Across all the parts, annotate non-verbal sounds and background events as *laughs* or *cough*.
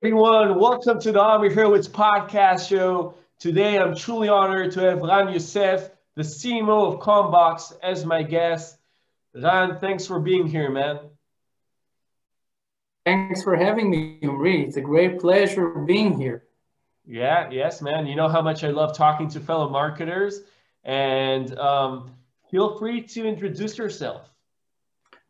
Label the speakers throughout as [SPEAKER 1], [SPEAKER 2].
[SPEAKER 1] everyone. Welcome to the Omri Hurwitz podcast show. Today, I'm truly honored to have Ran Yosef, the CMO of CommBox, as my guest. Ran, thanks for being here, man.
[SPEAKER 2] Thanks for having me, Omri. It's a great pleasure being here.
[SPEAKER 1] Yeah, yes, man. You know how much I love talking to fellow marketers. And um, feel free to introduce yourself.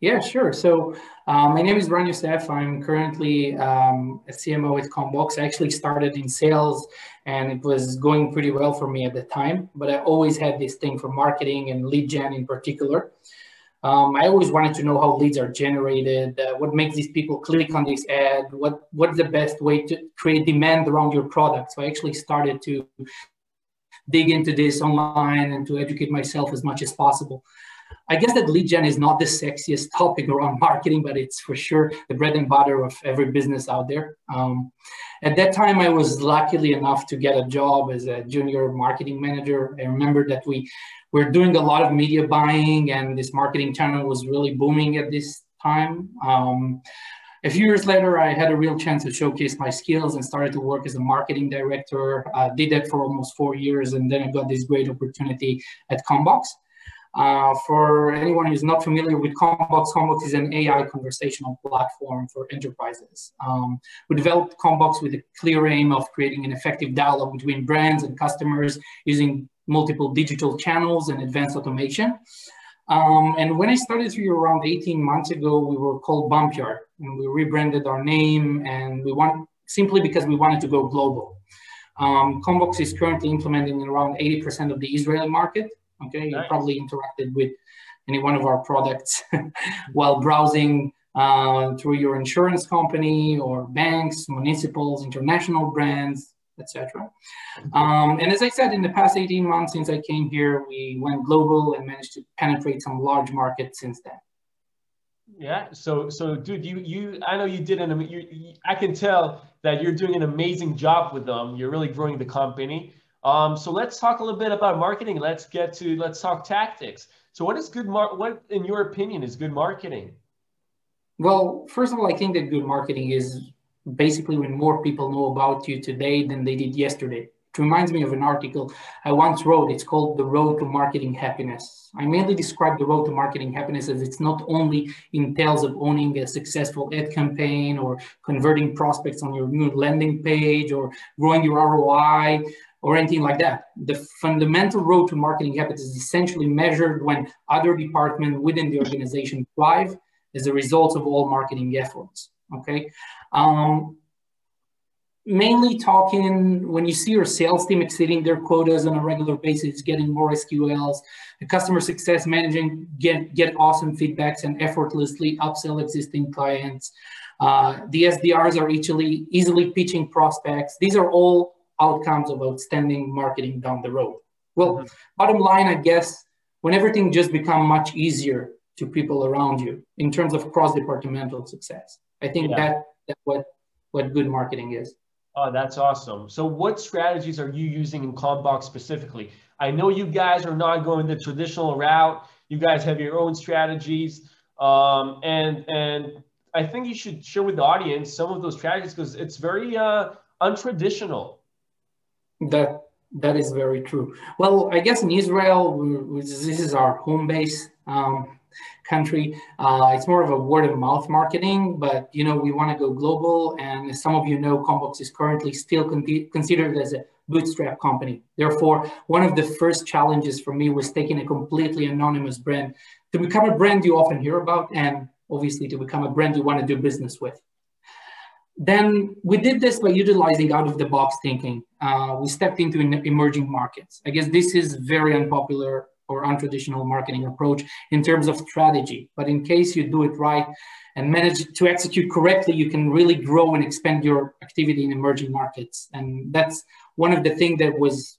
[SPEAKER 2] Yeah, sure. So um, my name is Ran Yosef. I'm currently um, a CMO with CommBox. I actually started in sales and it was going pretty well for me at the time, but I always had this thing for marketing and lead gen in particular. Um, I always wanted to know how leads are generated, uh, what makes these people click on this ad, what what's the best way to create demand around your product. So I actually started to dig into this online and to educate myself as much as possible. I guess that lead gen is not the sexiest topic around *laughs* marketing, but it's for sure the bread and butter of every business out there. Um, at that time, I was luckily enough to get a job as a junior marketing manager. I remember that we were doing a lot of media buying, and this marketing channel was really booming at this time. Um, a few years later, I had a real chance to showcase my skills and started to work as a marketing director. Uh, did that for almost four years, and then I got this great opportunity at CommBox. Uh, for anyone who's not familiar with CommBox, CommBox is an AI conversational platform for enterprises. Um, we developed CommBox with a clear aim of creating an effective dialogue between brands and customers using multiple digital channels and advanced automation. Um, and when I started here around 18 months ago, we were called Bumpyard, and we rebranded our name, and we want simply because we wanted to go global. Um, CommBox is currently implementing in around 80% of the Israeli market, Okay, nice. you probably interacted with any one of our products *laughs* while browsing uh, through your insurance company or banks, municipals, international brands, etc. Um, and as I said, in the past 18 months since I came here, we went global and managed to penetrate some large markets since then.
[SPEAKER 1] Yeah. So, so, dude, you, you, I know you did an, you, you, I can tell that you're doing an amazing job with them. You're really growing the company. Um, so let's talk a little bit about marketing. Let's get to let's talk tactics. So what is good mar- what in your opinion is good marketing?
[SPEAKER 2] Well, first of all, I think that good marketing is basically when more people know about you today than they did yesterday. It reminds me of an article I once wrote. It's called The Road to Marketing Happiness. I mainly describe the road to marketing happiness as it's not only entails of owning a successful ad campaign or converting prospects on your new landing page or growing your ROI, or anything like that. The fundamental road to marketing habits is essentially measured when other departments within the organization thrive as a result of all marketing efforts. Okay. Um, mainly talking when you see your sales team exceeding their quotas on a regular basis, getting more SQLs, the customer success managing get get awesome feedbacks and effortlessly upsell existing clients. Uh, the SDRs are easily easily pitching prospects. These are all outcomes of outstanding marketing down the road. Well, mm-hmm. bottom line, I guess, when everything just become much easier to people around you in terms of cross-departmental success. I think yeah. that that's what what good marketing is.
[SPEAKER 1] Oh, that's awesome. So what strategies are you using in CommBox specifically? I know you guys are not going the traditional route. You guys have your own strategies. Um, and and I think you should share with the audience some of those strategies because it's very uh, untraditional.
[SPEAKER 2] That that is very true. Well, I guess in Israel, this is our home base um, country. Uh, it's more of a word of mouth marketing, but you know we want to go global. And as some of you know, CommBox is currently still con- considered as a bootstrap company. Therefore, one of the first challenges for me was taking a completely anonymous brand to become a brand you often hear about, and obviously to become a brand you want to do business with. Then we did this by utilizing out of the box thinking. Uh, we stepped into emerging markets. I guess this is very unpopular or untraditional marketing approach in terms of strategy. But in case you do it right and manage to execute correctly, you can really grow and expand your activity in emerging markets. And that's one of the things that was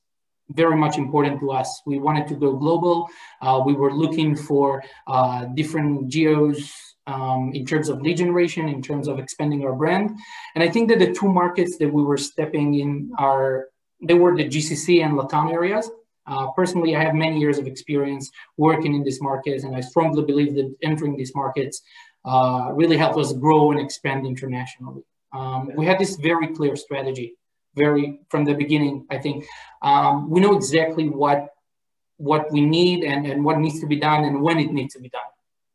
[SPEAKER 2] very much important to us. We wanted to go global. Uh, we were looking for uh, different geos um, in terms of lead generation, in terms of expanding our brand. And I think that the two markets that we were stepping in are, they were the GCC and Latam areas. Uh, personally, I have many years of experience working in these markets, and I strongly believe that entering these markets uh, really helped us grow and expand internationally. Um, we had this very clear strategy, very from the beginning. I think um, we know exactly what what we need and, and what needs to be done and when it needs to be done.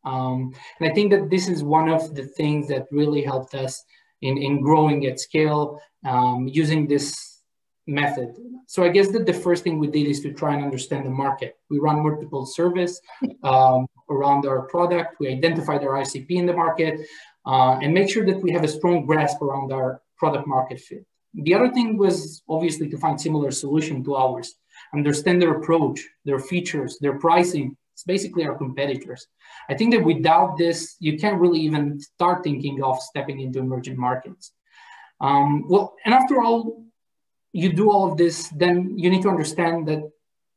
[SPEAKER 2] Um, and I think that this is one of the things that really helped us in, in growing at scale um, using this method. So I guess that the first thing we did is to try and understand the market. We run multiple surveys um, around our product. We identified our ICP in the market uh, and make sure that we have a strong grasp around our product market fit. The other thing was obviously to find similar solution to ours, understand their approach, their features, their pricing. It's basically our competitors. I think that without this, you can't really even start thinking of stepping into emerging markets. Um, well, and after all, you do all of this, then you need to understand that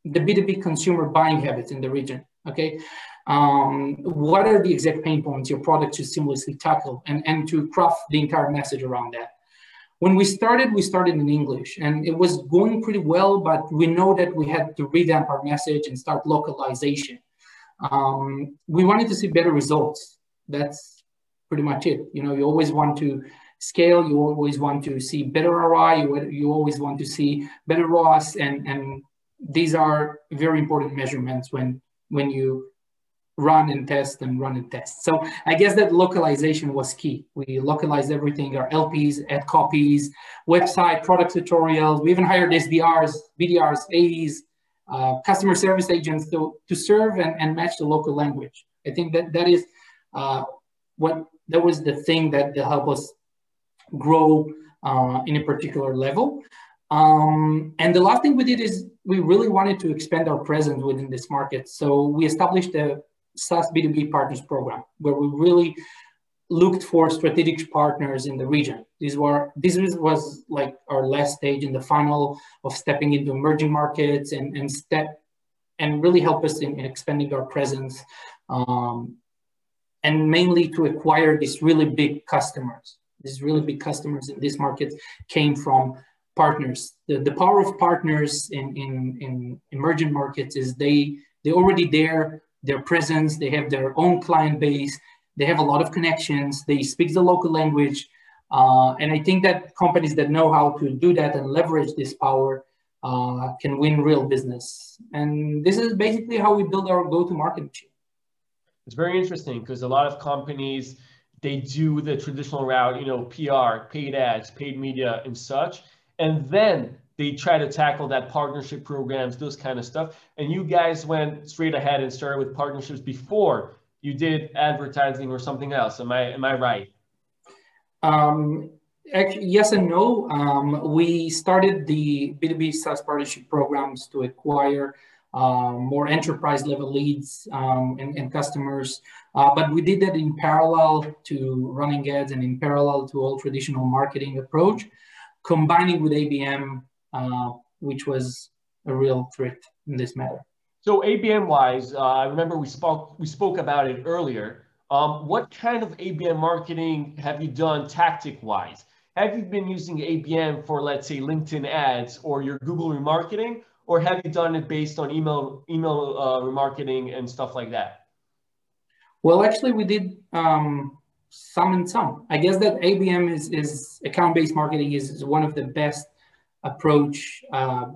[SPEAKER 2] the B2B consumer buying habits in the region, okay? Um, what are the exact pain points your product should seamlessly tackle and, and to craft the entire message around that. When we started, we started in English and it was going pretty well, but we know that we had to revamp our message and start localization. Um, we wanted to see better results. That's pretty much it. You know, you always want to scale, you always want to see better ROI, you, you always want to see better ROAS, and, and these are very important measurements when, when you run and test and run and test. So I guess that localization was key. We localized everything, our LPs, ad copies, website, product tutorials. We even hired SDRs, BDRs, AEs, uh, customer service agents to, to serve and, and match the local language. I think that that is uh, what that was the thing that, helped us grow uh, in a particular level. Um, and the last thing we did is we really wanted to expand our presence within this market. So we established a SaaS B2B partners program where we really looked for strategic partners in the region. These were this was like our last stage in the funnel of stepping into emerging markets and, and step and really help us in, in expanding our presence um, and mainly to acquire these really big customers these really big customers in this market came from partners. The, the power of partners in, in, in emerging markets is they, they're already there, their presence, they have their own client base, they have a lot of connections, they speak the local language. Uh, and I think that companies that know how to do that and leverage this power uh, can win real business. And this is basically how we build our go-to-market machine.
[SPEAKER 1] It's very interesting because a lot of companies they do the traditional route, you know, PR, paid ads, paid media, and such. And then they try to tackle that partnership programs, those kind of stuff. And you guys went straight ahead and started with partnerships before you did advertising or something else. Am I am I right?
[SPEAKER 2] Um, actually, yes and no. Um, we started the B2B SaaS partnership programs to acquire um, more enterprise level leads um, and, and, customers. Uh, but we did that in parallel to running ads and in parallel to all traditional marketing approach, combining with ABM, uh, which was a real threat in this matter.
[SPEAKER 1] So ABM wise, uh, I remember we spoke we spoke about it earlier. Um, what kind of ABM marketing have you done tactic wise? Have you been using ABM for let's say LinkedIn ads or your Google remarketing, or have you done it based on email email uh, remarketing and stuff like that?
[SPEAKER 2] Well, actually, we did um, some and some. I guess that ABM is, is account-based marketing is, is, one of the best approach uh,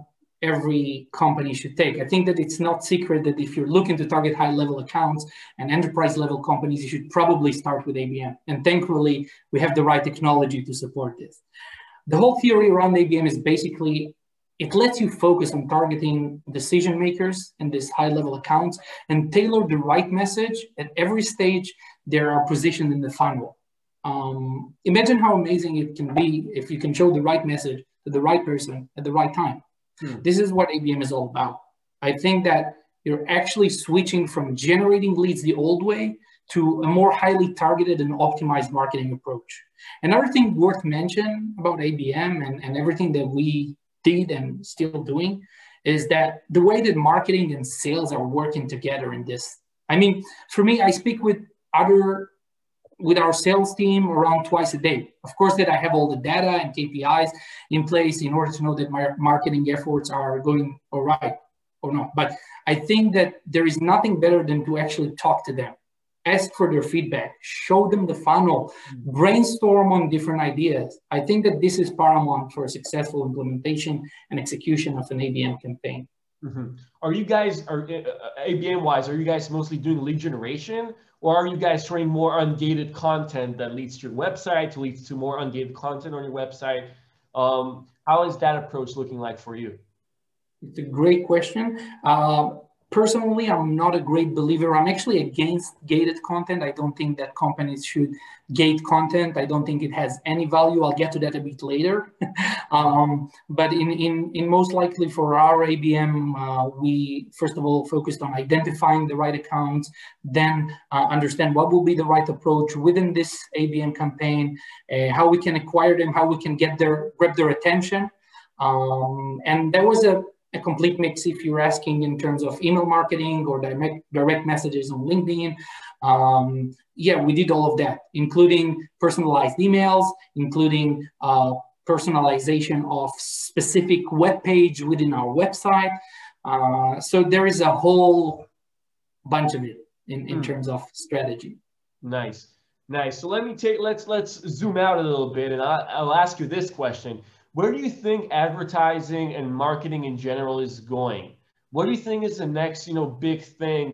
[SPEAKER 2] every company should take. I think that it's not secret that if you're looking to target high-level accounts and enterprise-level companies, you should probably start with ABM. And thankfully, we have the right technology to support this. The whole theory around ABM is basically it lets you focus on targeting decision makers in these high level accounts and tailor the right message at every stage they are positioned in the funnel. Um, imagine how amazing it can be if you can show the right message to the right person at the right time. Hmm. This is what ABM is all about. I think that you're actually switching from generating leads the old way to a more highly targeted and optimized marketing approach. Another thing worth mentioning about ABM and, and everything that we did and still doing is that the way that marketing and sales are working together in this. I mean, for me, I speak with other with our sales team around twice a day. Of course, that I have all the data and KPIs in place in order to know that my marketing efforts are going all right or not. But I think that there is nothing better than to actually talk to them ask for their feedback, show them the funnel, mm-hmm. brainstorm on different ideas. I think that this is paramount for successful implementation and execution of an ABM campaign.
[SPEAKER 1] Mm-hmm. Are you guys, are uh, uh ABM wise, are you guys mostly doing lead generation or are you guys showing more ungated content that leads to your website, leads to more ungated content on your website? Um, how is that approach looking like for you?
[SPEAKER 2] It's a great question. Uh, personally, I'm not a great believer. I'm actually against gated content. I don't think that companies should gate content. I don't think it has any value. I'll get to that a bit later. *laughs* um, but in, in, in most likely for our ABM, uh, we first of all focused on identifying the right accounts, then uh, understand what will be the right approach within this ABM campaign, uh, how we can acquire them, how we can get their grab their attention. Um, and there was a a complete mix if you're asking in terms of email marketing or direct, direct messages on LinkedIn. Um, yeah, we did all of that, including personalized emails, including uh, personalization of specific web page within our website. Uh, so there is a whole bunch of it in, in mm. terms of strategy.
[SPEAKER 1] Nice, nice. So let me take let's let's zoom out a little bit, and I, I'll ask you this question: where do you think advertising and marketing in general is going? What do you think is the next, you know, big thing?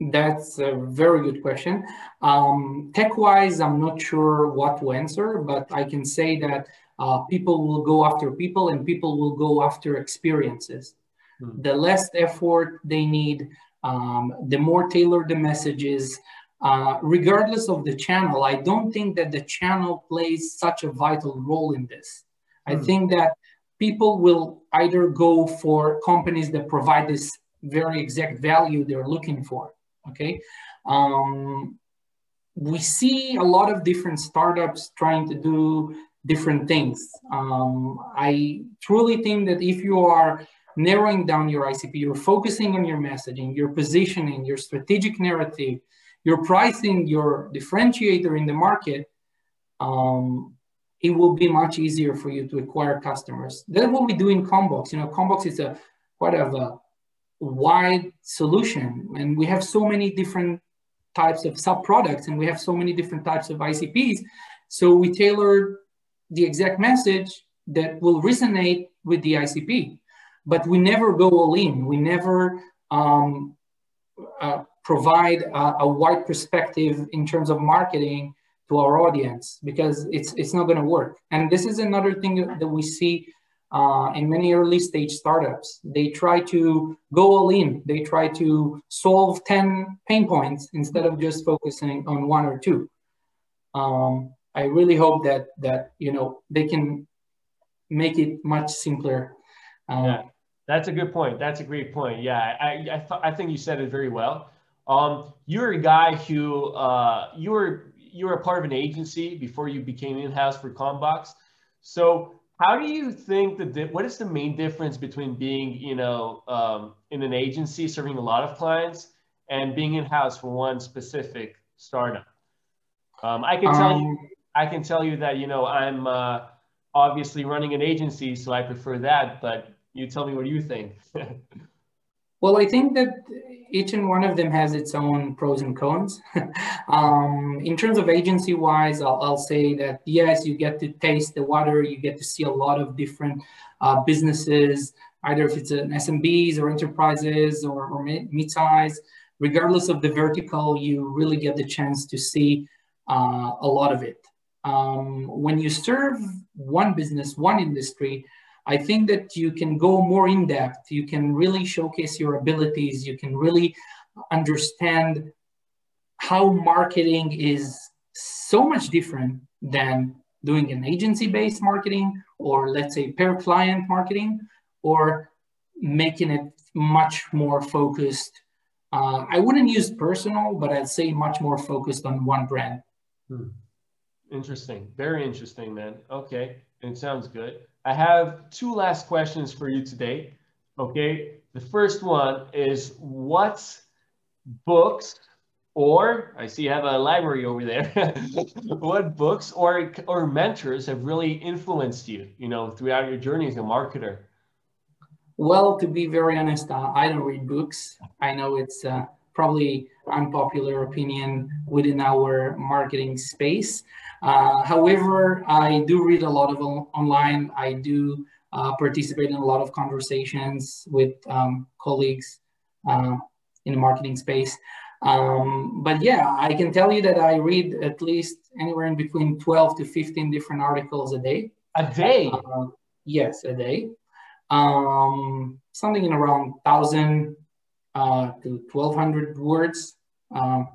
[SPEAKER 2] That's a very good question. Um, tech-wise, I'm not sure what to answer, but I can say that uh, people will go after people and people will go after experiences. Hmm. The less effort they need, um, the more tailored the messages, uh, regardless of the channel. I don't think that the channel plays such a vital role in this. I hmm. think that people will either go for companies that provide this very exact value they're looking for. Okay. Um, we see a lot of different startups trying to do different things. Um, I truly think that if you are narrowing down your ICP, you're focusing on your messaging, your positioning, your strategic narrative, your pricing, your differentiator in the market, um, it will be much easier for you to acquire customers. That's what we do in CommBox. You know, CommBox is a quite of a wide solution, and we have so many different types of sub products, and we have so many different types of ICPs. So we tailor the exact message that will resonate with the ICP, but we never go all in. We never um, uh, provide a, a wide perspective in terms of marketing to our audience because it's it's not going to work. And this is another thing that we see uh, in many early stage startups. They try to go all in. They try to solve ten pain points instead of just focusing on one or two. Um, I really hope that that you know they can make it much simpler.
[SPEAKER 1] Um, yeah, that's a good point. That's a great point. Yeah, I I, th- I think you said it very well. Um, you're a guy who uh, you were you were a part of an agency before you became in-house for CommBox. So how do you think that what is the main difference between being you know um, in an agency serving a lot of clients and being in-house for one specific startup? Um, I can tell um, you, I can tell you that you know I'm uh, obviously running an agency, so I prefer that. But you tell me what you think. *laughs*
[SPEAKER 2] Well, I think that each and one of them has its own pros and cons. *laughs* um, in terms of agency wise, I'll, I'll, say that yes, you get to taste the water, you get to see a lot of different uh, businesses, either if it's an SMBs or enterprises or, or mid-size. Regardless of the vertical, you really get the chance to see uh, a lot of it. Um, when you serve one business, one industry, I think that you can go more in depth. You can really showcase your abilities. You can really understand how marketing is so much different than doing an agency based marketing or let's say per client marketing or making it much more focused. Uh, I wouldn't use personal, but I'd say much more focused on one brand. Hmm.
[SPEAKER 1] Interesting. Very interesting, man. Okay. It sounds good. I have two last questions for you today. Okay. The first one is what books or I see you have a library over there. *laughs* what books or or mentors have really influenced you, you know, throughout your journey as a marketer?
[SPEAKER 2] Well, to be very honest, uh, I don't read books. I know it's uh, probably unpopular opinion within our marketing space. Uh, however, I do read a lot of online. I do uh, participate in a lot of conversations with um, colleagues uh, in the marketing space. Um, but yeah, I can tell you that I read at least anywhere in between 12 to 15 different articles a day.
[SPEAKER 1] A day?
[SPEAKER 2] Uh, yes, a day. Um, something in around 1,000 uh, to 1,200 words, um,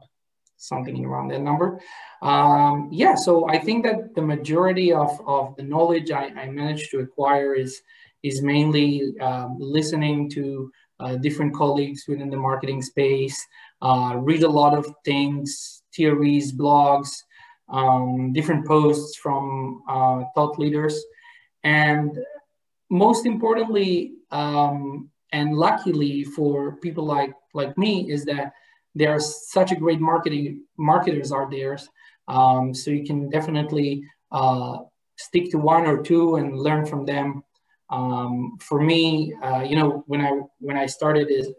[SPEAKER 2] something around that number. Um, yeah, so I think that the majority of, of the knowledge I, I managed to acquire is, is mainly um, listening to uh, different colleagues within the marketing space, uh, read a lot of things, theories, blogs, um, different posts from uh, thought leaders. And most importantly, um, and luckily for people like, like me, is that there are such a great marketing marketers out there. Um, so you can definitely uh, stick to one or two and learn from them. Um, for me, uh, you know, when I when I started, is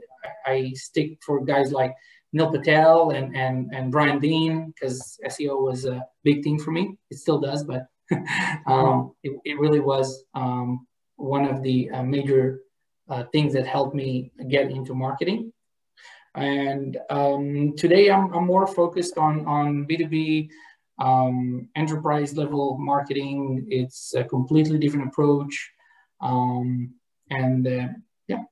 [SPEAKER 2] I stick for guys like Neil Patel and and and Brian Dean because SEO was a big thing for me. It still does, but *laughs* um, it, it really was um, one of the uh, major uh, things that helped me get into marketing. And um, today I'm, I'm more focused on on B2B um, enterprise level marketing. It's a completely different approach. Um, and uh, yeah.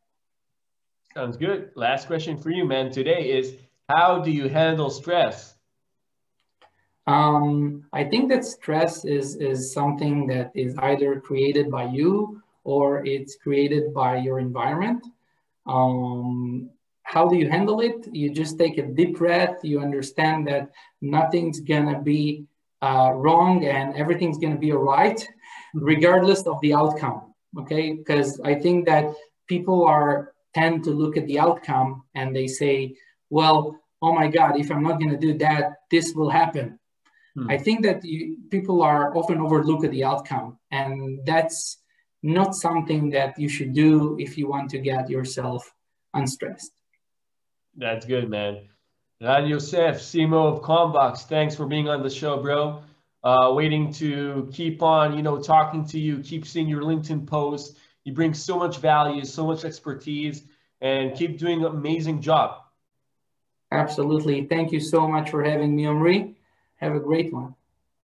[SPEAKER 1] Sounds good. Last question for you, man, today is how do you handle stress?
[SPEAKER 2] Um, I think that stress is, is something that is either created by you or it's created by your environment. Um, how do you handle it? You just take a deep breath. You understand that nothing's gonna be uh, wrong and everything's gonna be all right, regardless of the outcome okay because i think that people are tend to look at the outcome and they say well oh my god if i'm not going to do that this will happen hmm. i think that you, people are often overlook at the outcome and that's not something that you should do if you want to get yourself unstressed
[SPEAKER 1] that's good man Ran Yosef, CMO of CommBox, thanks for being on the show, bro uh, waiting to keep on, you know, talking to you, keep seeing your LinkedIn posts. You bring so much value, so much expertise, and keep doing an amazing job.
[SPEAKER 2] Absolutely. Thank you so much for having me, Omri. Have a great one.